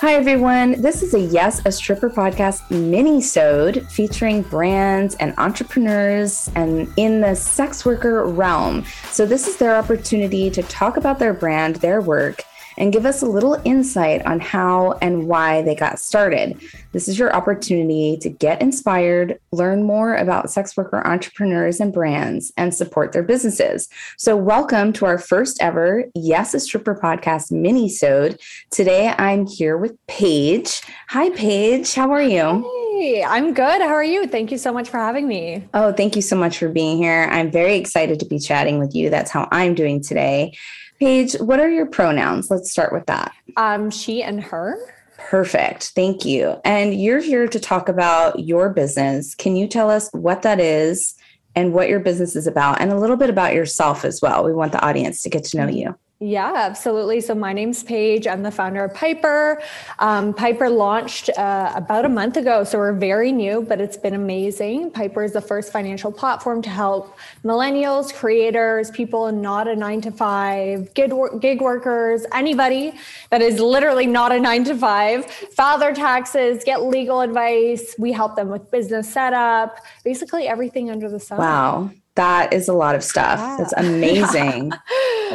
Hi, everyone. This is a Yes, a Stripper podcast mini-sode featuring brands and entrepreneurs and in the sex worker realm. So this is their opportunity to talk about their brand, their work, and give us a little insight on how and why they got started. This is your opportunity to get inspired, learn more about sex worker entrepreneurs and brands, and support their businesses. So, welcome to our first ever Yes a Stripper podcast mini-sode. Today, I'm here with Paige. Hi, Paige. How are you? Hey, I'm good. How are you? Thank you so much for having me. Oh, thank you so much for being here. I'm very excited to be chatting with you. That's how I'm doing today. Paige, what are your pronouns? Let's start with that. Um, she and her. Perfect. Thank you. And you're here to talk about your business. Can you tell us what that is and what your business is about and a little bit about yourself as well? We want the audience to get to know you. Yeah, absolutely. So my name's Paige. I'm the founder of Piper. Um, Piper launched uh, about a month ago, so we're very new, but it's been amazing. Piper is the first financial platform to help millennials, creators, people not a nine to five, gig, gig workers, anybody that is literally not a nine to five, file their taxes, get legal advice. We help them with business setup, basically everything under the sun. Wow that is a lot of stuff. Yeah. That's amazing.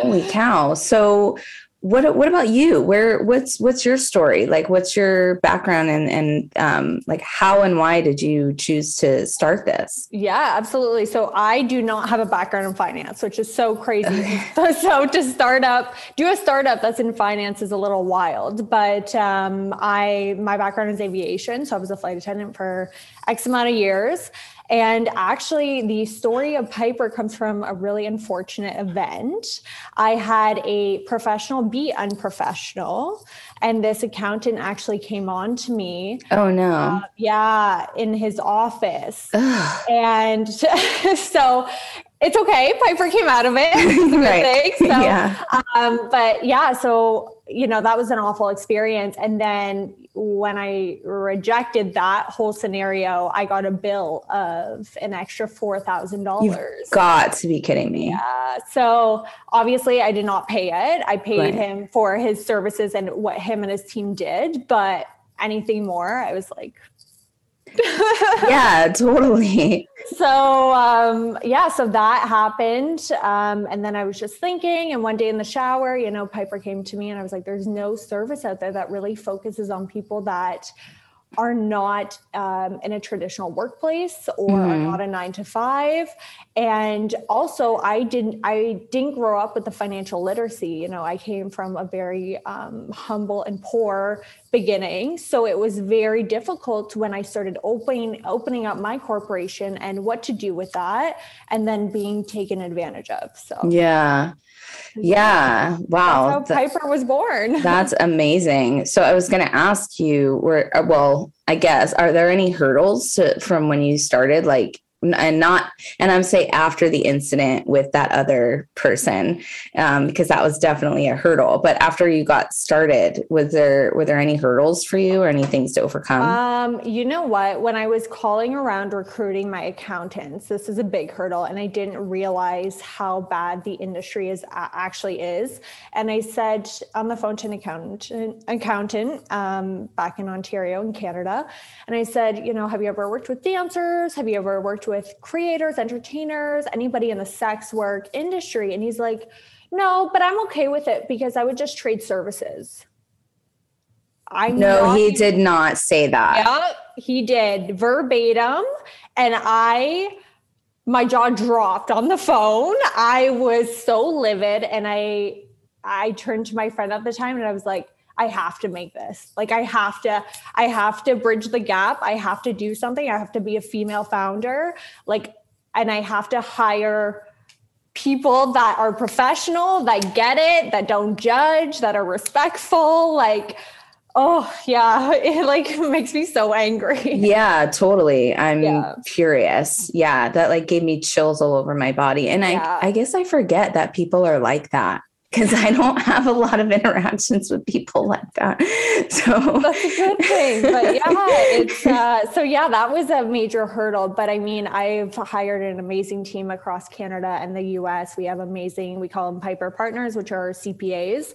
Holy cow. So what what about you? Where what's what's your story? Like what's your background and and um like how and why did you choose to start this? Yeah, absolutely. So I do not have a background in finance, which is so crazy. so to start up, do a startup that's in finance is a little wild. But um I my background is aviation, so I was a flight attendant for X amount of years. And actually, the story of Piper comes from a really unfortunate event. I had a professional be unprofessional, and this accountant actually came on to me. Oh, no. Uh, yeah, in his office. Ugh. And so it's okay. Piper came out of it. right. So, yeah. Um, but yeah, so you know that was an awful experience. And then when I rejected that whole scenario, I got a bill of an extra four thousand dollars. Got to be kidding me. Yeah. So obviously, I did not pay it. I paid right. him for his services and what him and his team did, but anything more, I was like, yeah, totally. So um, yeah, so that happened, um, and then I was just thinking, and one day in the shower, you know, Piper came to me, and I was like, "There's no service out there that really focuses on people that." are not um, in a traditional workplace or mm-hmm. are not a nine to five and also i didn't i didn't grow up with the financial literacy you know i came from a very um, humble and poor beginning so it was very difficult when i started opening opening up my corporation and what to do with that and then being taken advantage of so yeah yeah. Wow. That's how Piper was born. that's amazing. So I was going to ask you where, uh, well, I guess, are there any hurdles to, from when you started? Like, and not and i'm say after the incident with that other person um, because that was definitely a hurdle. But after you got started was there were there any hurdles for you or any things to overcome? Um, you know what? When i was calling around recruiting my accountants this is a big hurdle and i didn't realize how bad the industry is actually is. And i said on the phone to an accountant accountant um, back in ontario in canada and i said you know have you ever worked with dancers? Have you ever worked with with creators, entertainers, anybody in the sex work industry. And he's like, no, but I'm okay with it because I would just trade services. I no, he did not say that. Yeah, he did verbatim. And I, my jaw dropped on the phone. I was so livid. And I, I turned to my friend at the time and I was like, I have to make this. Like I have to I have to bridge the gap. I have to do something. I have to be a female founder. Like and I have to hire people that are professional, that get it, that don't judge, that are respectful, like oh yeah it like makes me so angry yeah totally i'm yeah. furious yeah that like gave me chills all over my body and yeah. i i guess i forget that people are like that because I don't have a lot of interactions with people like that. So that's a good thing. But yeah, it's uh, so yeah, that was a major hurdle. But I mean, I've hired an amazing team across Canada and the US. We have amazing, we call them Piper partners, which are CPAs.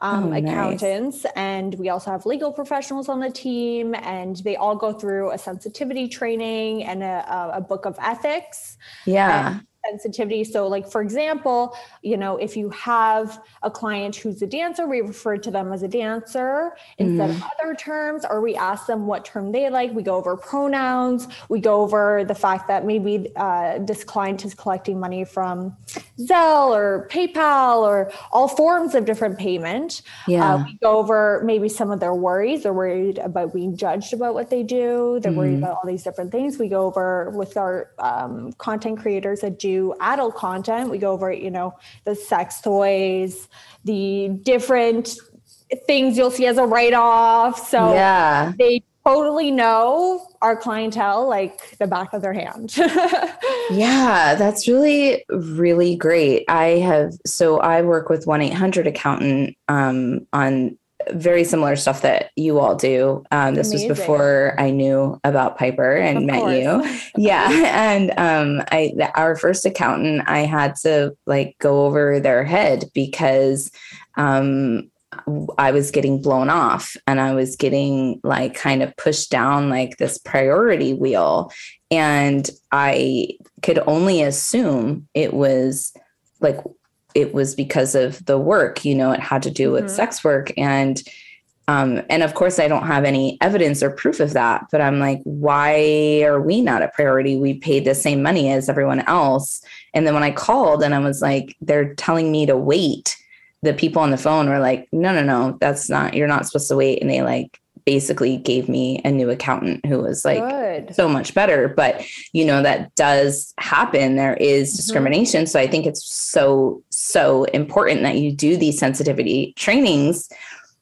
um, oh, accountants, nice. and we also have legal professionals on the team, and they all go through a sensitivity training and a, a book of ethics. Yeah. And sensitivity. So, like for example, you know, if you have a client who's a dancer, we refer to them as a dancer instead mm. of other terms, or we ask them what term they like. We go over pronouns. We go over the fact that maybe uh, this client is collecting money from Zelle or PayPal or all forms of different payment. Uh, yeah. Uh, we go over maybe some of their worries. They're worried about being judged about what they do. They're mm. worried about all these different things. We go over with our um, content creators that do adult content. We go over, you know, the sex toys, the different things you'll see as a write off. So yeah. they totally know our clientele like the back of their hand. yeah, that's really, really great. I have, so I work with 1 800 accountant um, on very similar stuff that you all do. Um, this Amazing. was before I knew about Piper and of met course. you. yeah, and um, I our first accountant, I had to like go over their head because um, I was getting blown off and I was getting like kind of pushed down like this priority wheel, and I could only assume it was like it was because of the work you know it had to do with mm-hmm. sex work. And um, and of course i don't have any evidence or proof of that but i'm like why are we not a priority? We paid the same money as everyone else. And then when i called and i was like they're telling me to wait the people on the phone were like no no no that's not you're not supposed to wait. And they like basically gave me a new accountant who was like Good. so much better but you know that does happen there is mm-hmm. discrimination mm-hmm. so i think it's so so important that you do these sensitivity trainings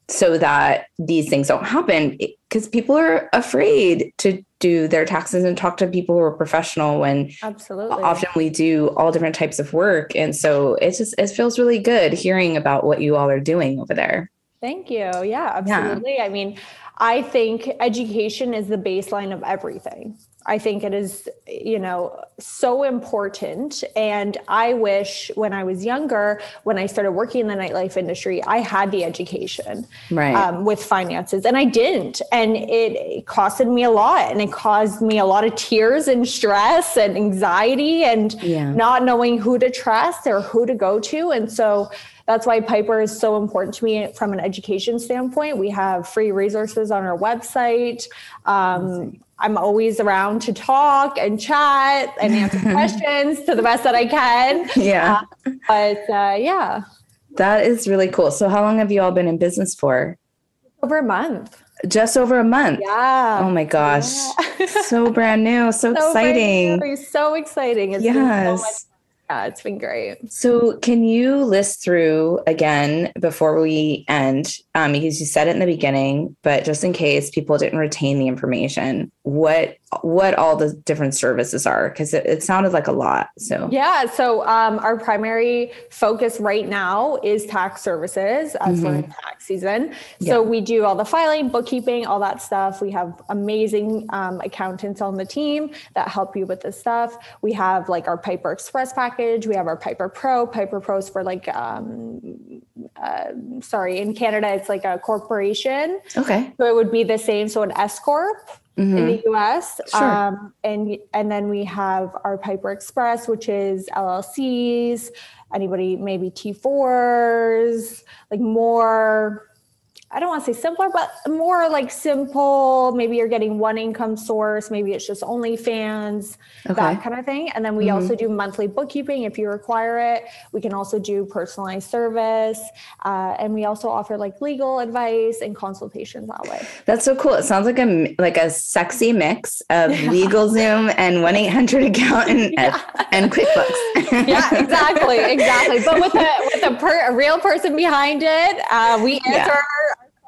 so that these things don't happen because people are afraid to do their taxes and talk to people who are professional when absolutely often we do all different types of work and so it's just it feels really good hearing about what you all are doing over there thank you yeah absolutely yeah. i mean I think education is the baseline of everything. I think it is, you know, so important. And I wish when I was younger, when I started working in the nightlife industry, I had the education right. um, with finances, and I didn't. And it, it costed me a lot, and it caused me a lot of tears and stress and anxiety, and yeah. not knowing who to trust or who to go to. And so, that's why Piper is so important to me from an education standpoint. We have free resources on our website. Um, I'm always around to talk and chat and answer questions to the best that I can. Yeah. Uh, but uh, yeah. That is really cool. So, how long have you all been in business for? Over a month. Just over a month. Yeah. Oh my gosh. Yeah. so brand new. So, so exciting. So exciting. It's yes. Yeah, it's been great. So, can you list through again before we end? Um, because you said it in the beginning, but just in case people didn't retain the information, what what all the different services are because it, it, sounded like a lot so. Yeah so um, our primary focus right now is tax services as mm-hmm. we're in tax season. Yeah. so we do all the filing bookkeeping all that stuff. We have amazing um, accountants on the team that help you with this stuff. We have like our piper express package. We have our piper pro. Piper pros for like um, uh, sorry in canada it's like a corporation. Okay. So it would be the same so an s corp mm-hmm. in the US. Sure. Um, and and then we have our Piper Express, which is LLCs, anybody maybe T4s, like more I don't want to say simpler, but more like simple. Maybe you're getting one income source. Maybe it's just OnlyFans, okay. that kind of thing. And then we mm-hmm. also do monthly bookkeeping if you require it. We can also do personalized service. Uh, and we also offer like legal advice and consultations that way. That's so cool. It sounds like a like a sexy mix of LegalZoom and 1 800 accountant yeah. and QuickBooks. yeah, exactly. Exactly. But with a, with a, per, a real person behind it, uh, we answer. Yeah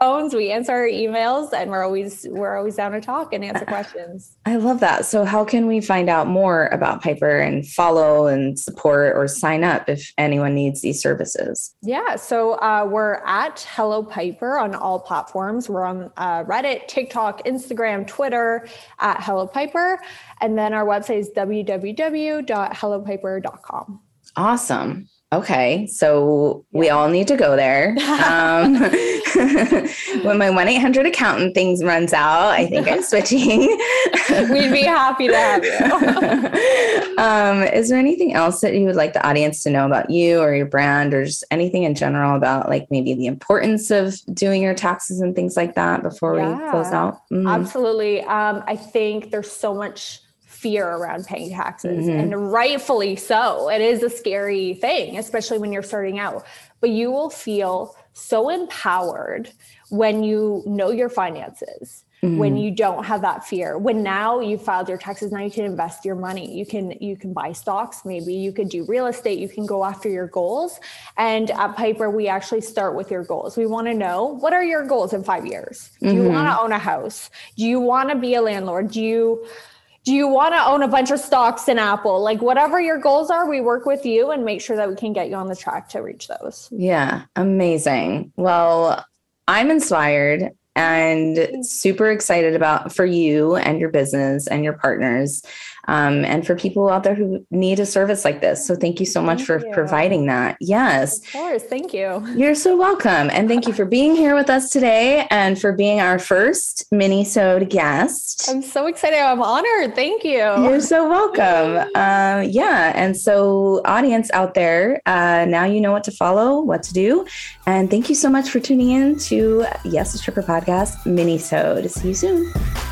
phones, we answer our emails, and we're always we're always down to talk and answer questions. I love that. So, how can we find out more about Piper and follow and support or sign up if anyone needs these services? Yeah, so uh, we're at Hello Piper on all platforms. We're on uh, Reddit, TikTok, Instagram, Twitter at Hello Piper, and then our website is www.hellopiper.com. Awesome. Okay, so yeah. we all need to go there. Um, when my 1 800 accountant things runs out, I think I'm switching. We'd be happy to have you. um, is there anything else that you would like the audience to know about you or your brand or just anything in general about like maybe the importance of doing your taxes and things like that before yeah, we close out? Mm-hmm. Absolutely. Um, I think there's so much fear around paying taxes mm-hmm. and rightfully so. It is a scary thing especially when you're starting out. But you will feel so empowered when you know your finances mm-hmm. when you don't have that fear. When now you filed your taxes now you can invest your money. You can you can buy stocks. Maybe you could do real estate. You can go after your goals. And at piper we actually start with your goals. We want to know what are your goals in five years? Do you mm-hmm. want to own a house? Do you want to be a landlord? Do you do you want to own a bunch of stocks in Apple? Like whatever your goals are, we work with you and make sure that we can get you on the track to reach those. Yeah, amazing. Well, I'm inspired and super excited about for you and your business and your partners um, and for people out there who need a service like this. So thank you so much thank for you. providing that. Yes. Of course. Thank you. You're so welcome. And thank you for being here with us today and for being our first mini-sode guest. I'm so excited. I'm honored. Thank you. You're so welcome. Um, yeah. And so audience out there, uh, now you know what to follow, what to do. And thank you so much for tuning in to Yes, a Stripper podcast mini-sode. See you soon.